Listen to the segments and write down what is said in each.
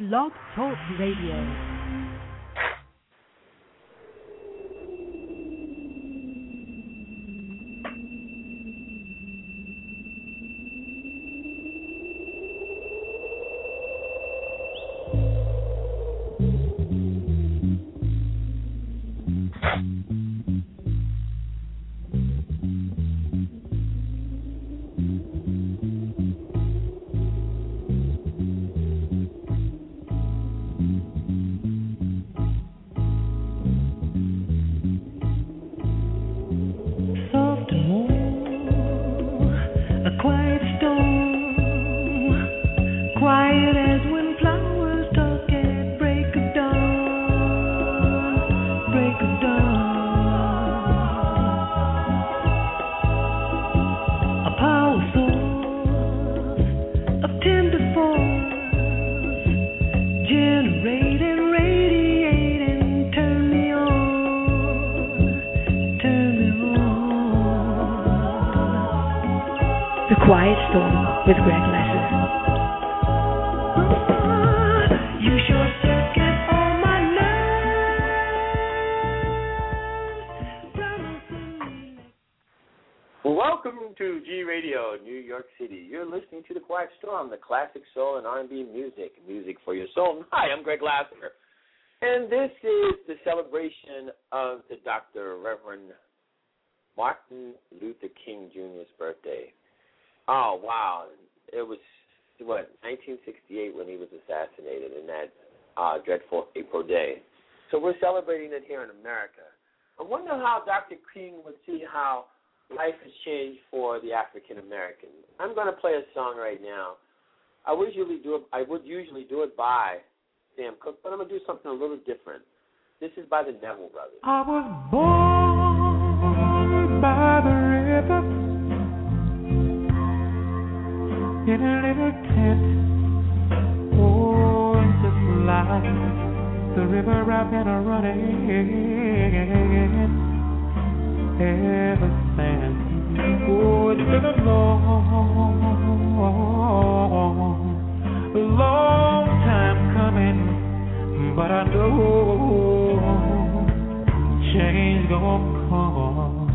Blog Talk Radio. With Greg Lesser. You short circuit all my nerves, promising me. Well, welcome to G Radio, New York City. You're listening to The Quiet Storm, the classic soul and R&B music, music for your soul. Hi, I'm Greg Lasseter, and this is the celebration of the Dr. Reverend Martin Luther King Jr.'s birthday. Oh wow! It was what 1968 when he was assassinated in that uh, dreadful April day. So we're celebrating it here in America. I wonder how Dr. King would see how life has changed for the African American. I'm going to play a song right now. I would usually do it. I would usually do it by Sam Cooke, but I'm going to do something a little different. This is by the Neville Brothers. I was born in a little tent. Oh, just like the river I've been running ever since. Oh, it's been a long, long time coming, but I know change gonna come.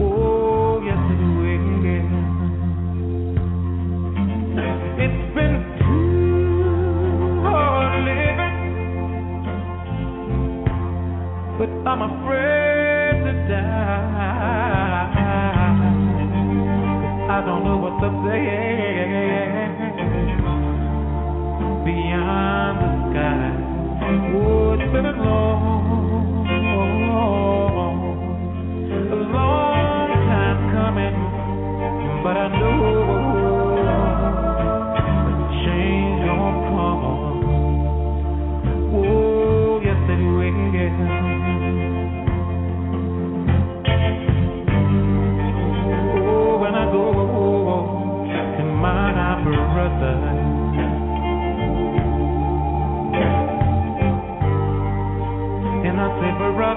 Oh, but I'm afraid to die. I don't know what's up there beyond the sky. Oh, it's been a long, a long time coming, but I know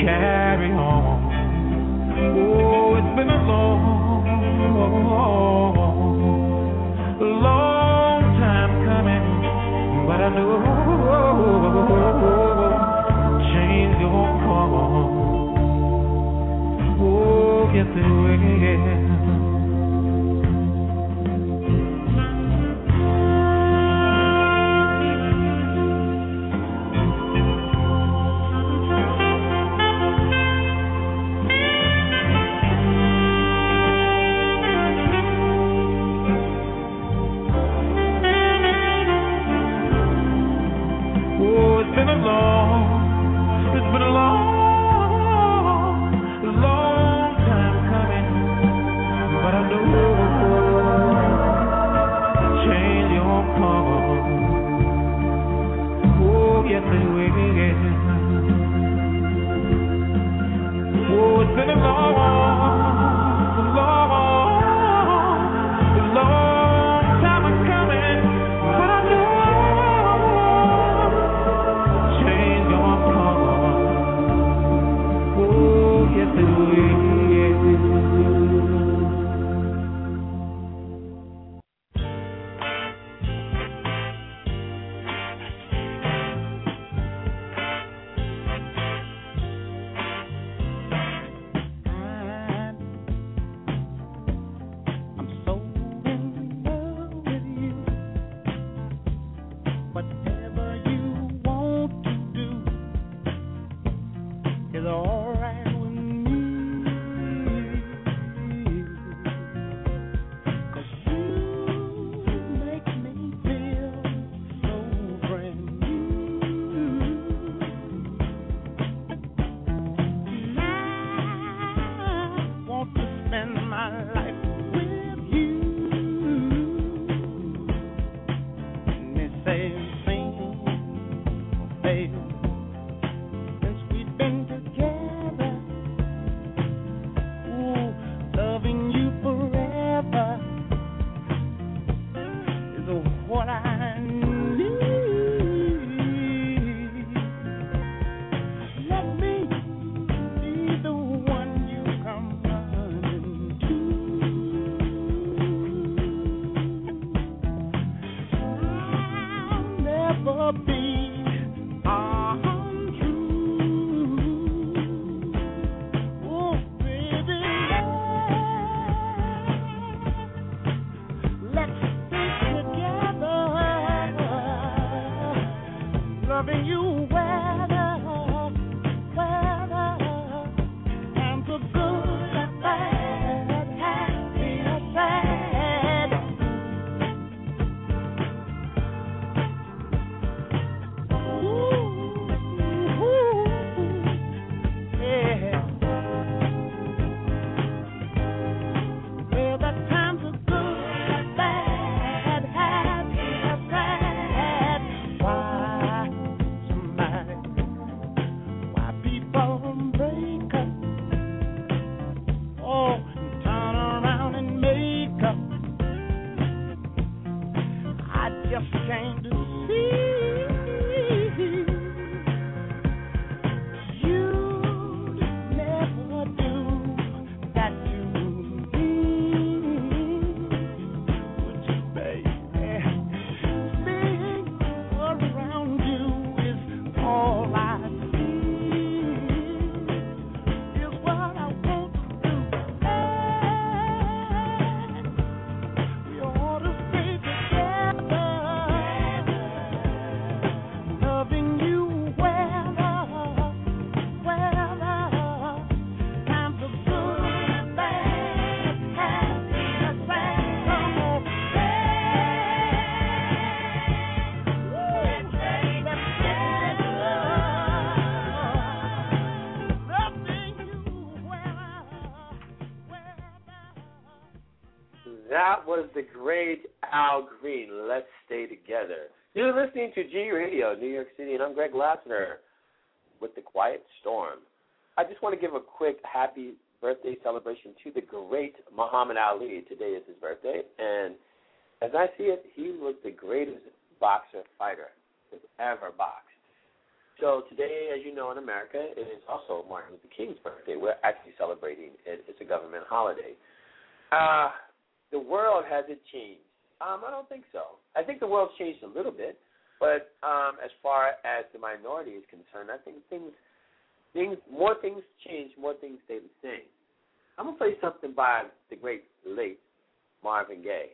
carry on. Oh, it's been a long, long Oh, listening G Radio, New York City, and I'm Greg Lassner with the Quiet Storm. I just want to give a quick happy birthday celebration to the great Muhammad Ali. Today is his birthday, and as I see it, he was the greatest boxer fighter that's ever boxed. So today, as you know, in America, it is also Martin Luther King's birthday. We're actually celebrating it. It's a government holiday. Uh, the world has it changed? Um, I don't think so. I think the world's changed a little bit, but um, as far as the minority is concerned, I think things, things, more things change, more things stay the same. I'm gonna play something by the great late Marvin Gaye.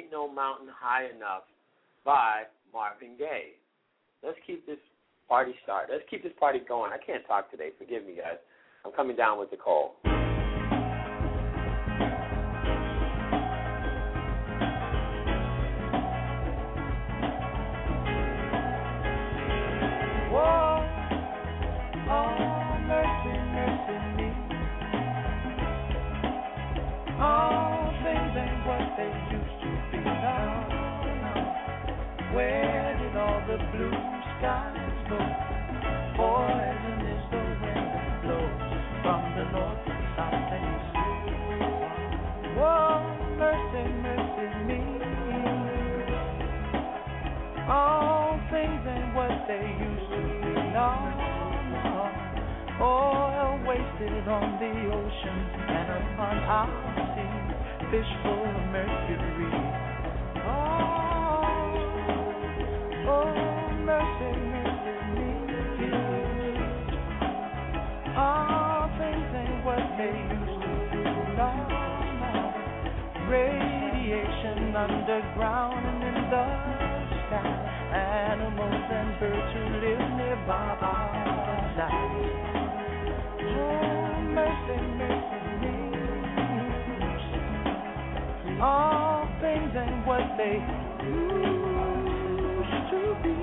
Ain't No Mountain High Enough by Marvin Gaye. Let's keep this party started. Let's keep this party going. I can't talk today. Forgive me, guys. I'm coming down with the cold. All things ain't what they used to be. No, no. Oil wasted on the ocean and upon our seas. Fish full of mercury. Oh, oh, mercy, mercy me. All things ain't what they used to be. No, no. Radiation underground and in the Animals and birds who live nearby are alive. Oh, mercy, mercy me. All things ain't what they used to be.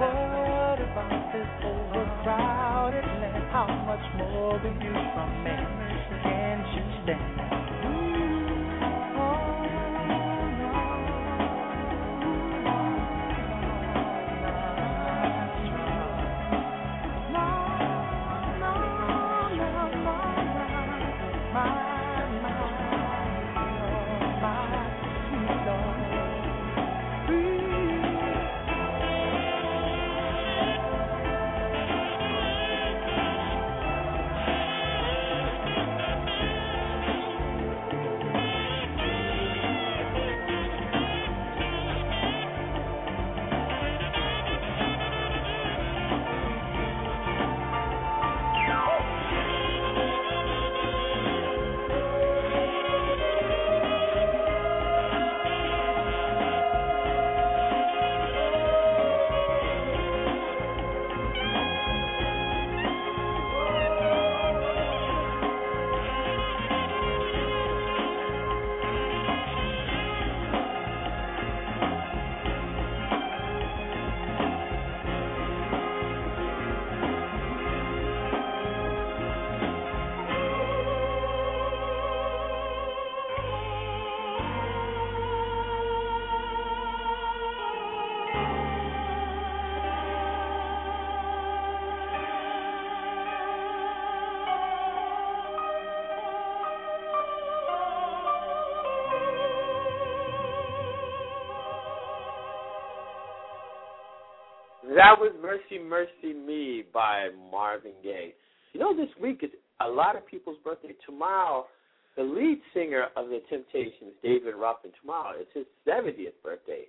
What about this overcrowded land? How much more will you from me? Can't you stand? That was Mercy Mercy Me by Marvin Gaye. You know, this week is a lot of people's birthday. Tomorrow, the lead singer of the Temptations, David Ruffin, tomorrow it's his 70th birthday.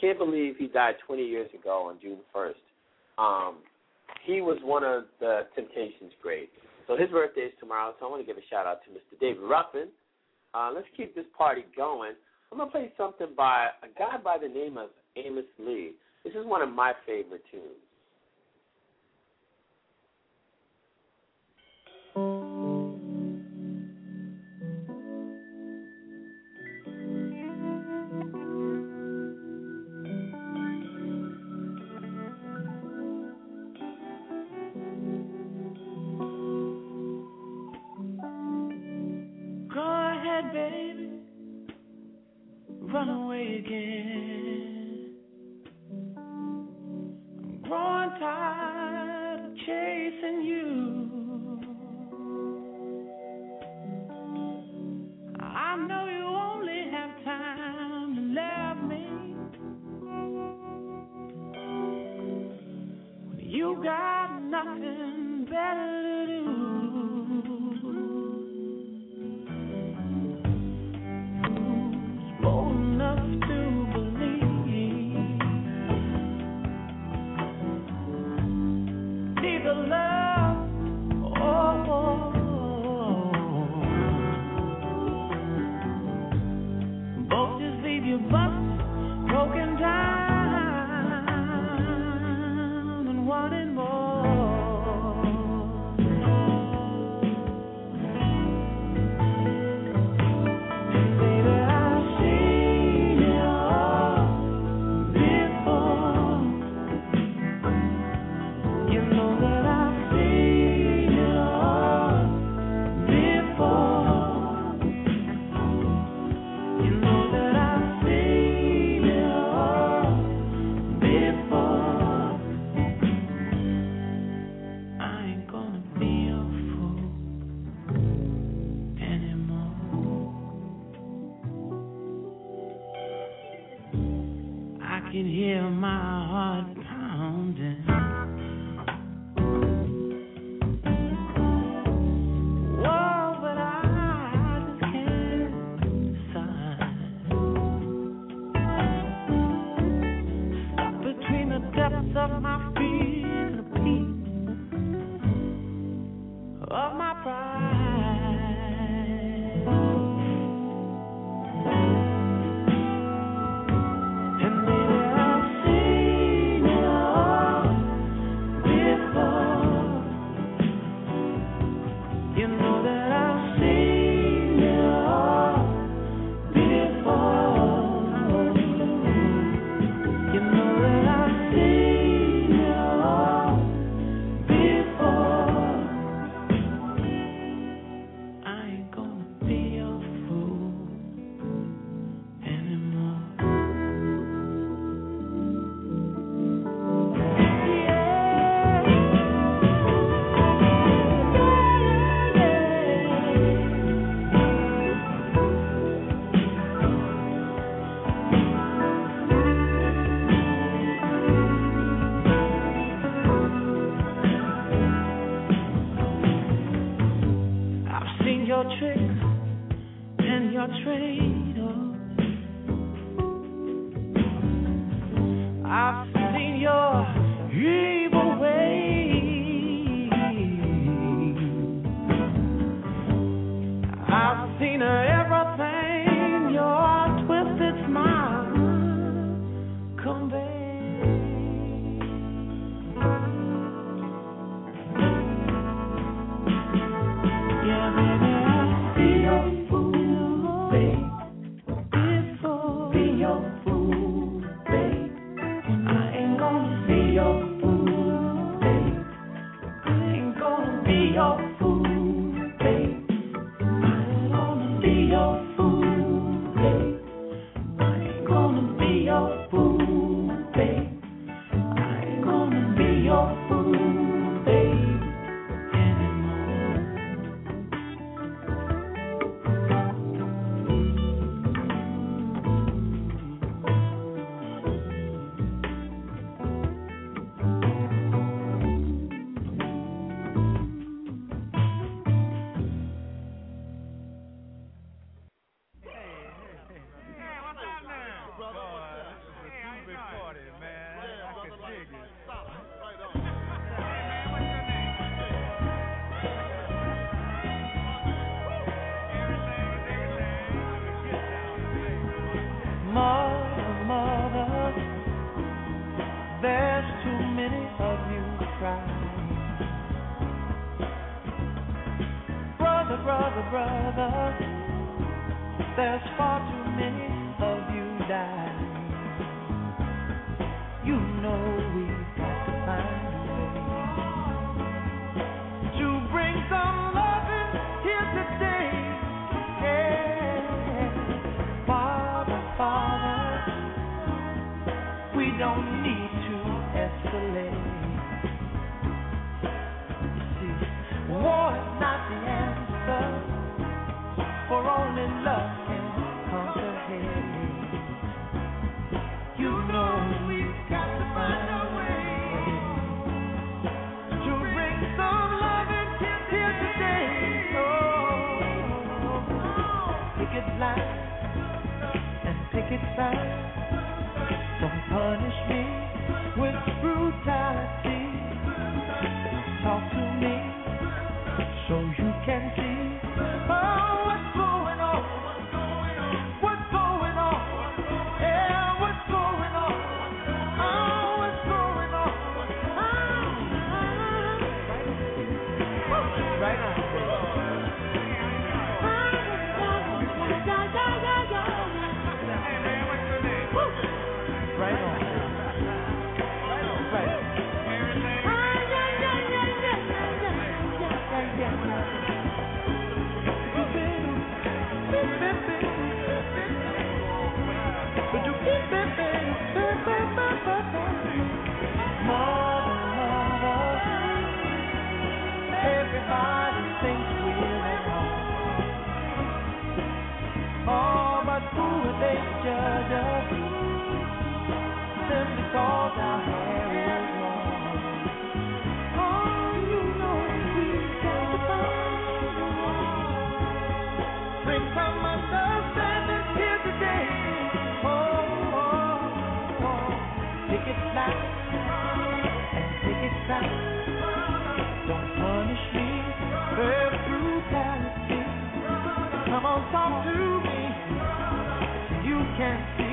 Can't believe he died 20 years ago on June 1st. Um, he was one of the Temptations' greats. So his birthday is tomorrow, so I want to give a shout out to Mr. David Ruffin. Uh, let's keep this party going. I'm to play something by a guy by the name of Amos Lee. This is one of my favorite tunes. Can see oh, what's talk to me. You can see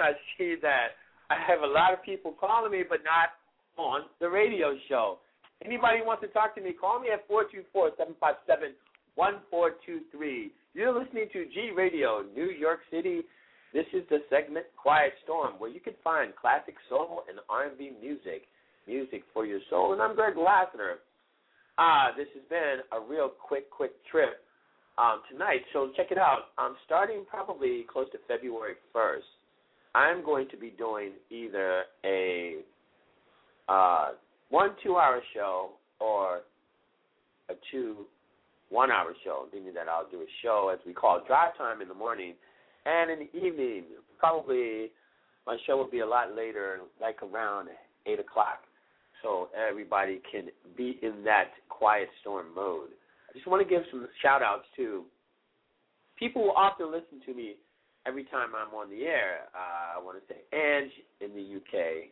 I see that. I have a lot of people calling me, but not on the radio show. Anybody wants to talk to me, call me at four two four seven five seven one four two three. You're listening to G Radio, New York City. This is the segment Quiet Storm, where you can find classic soul and R&B music, music for your soul. And I'm Greg Lassner. Ah, this has been a real quick, quick trip um, tonight. So check it out. I'm starting probably close to February 1st. I'm going to be doing either a uh, one two-hour show or a two one-hour show. Meaning that I'll do a show as we call drive time in the morning, and in the evening, probably my show will be a lot later, like around eight o'clock, so everybody can be in that quiet storm mode. I just want to give some shout outs to people who often listen to me every time I'm on the air. Uh, I want to say Ange in the UK,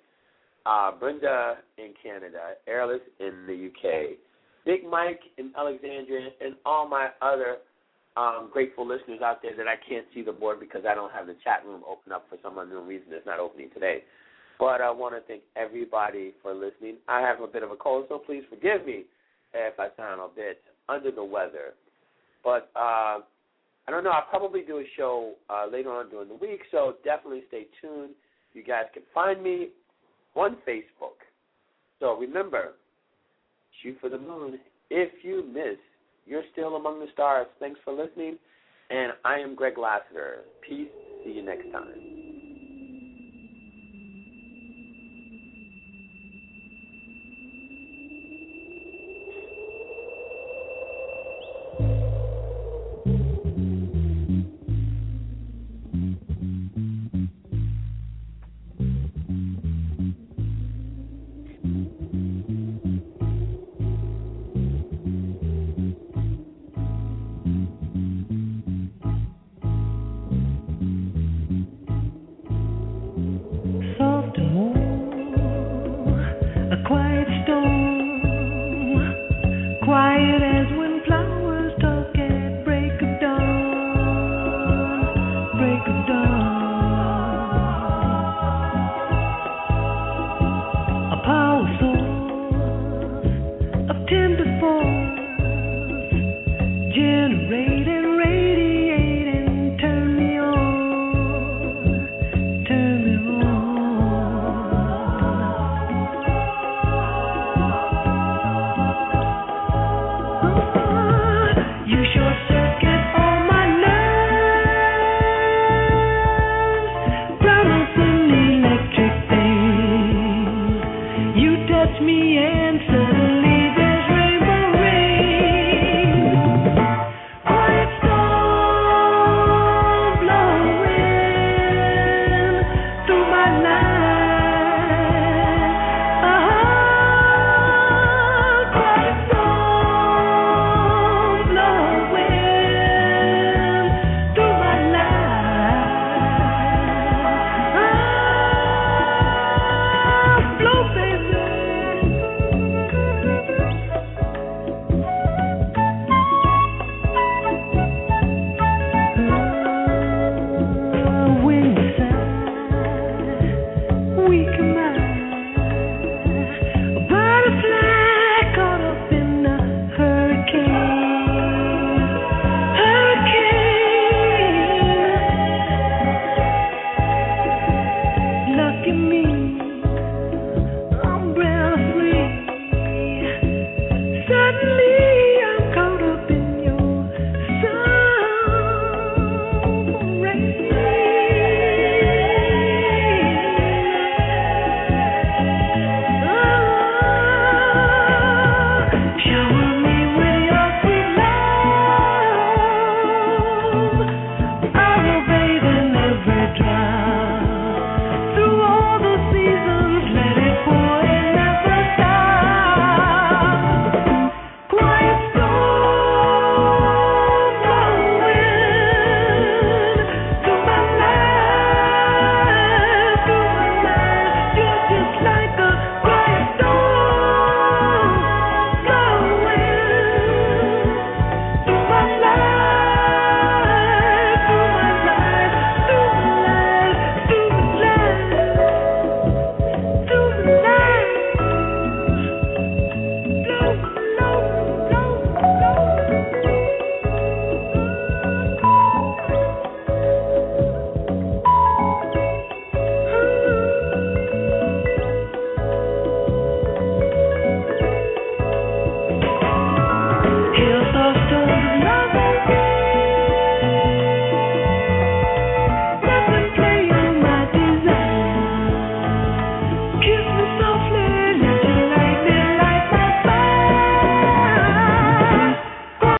uh, Brenda in Canada, Airless in the UK, Big Mike in Alexandria, and all my other um, grateful listeners out there that I can't see the board because I don't have the chat room open up for some unknown reason. It's not opening today. But I want to thank everybody for listening. I have a bit of a cold, so please forgive me if I sound a bit under the weather. But uh, I don't know. I'll probably do a show uh, later on during the week, so definitely stay tuned. You guys can find me on Facebook. So remember, shoot for the moon. If you miss, you're still among the stars. Thanks for listening. And I am Greg Lassiter. Peace. See you next time.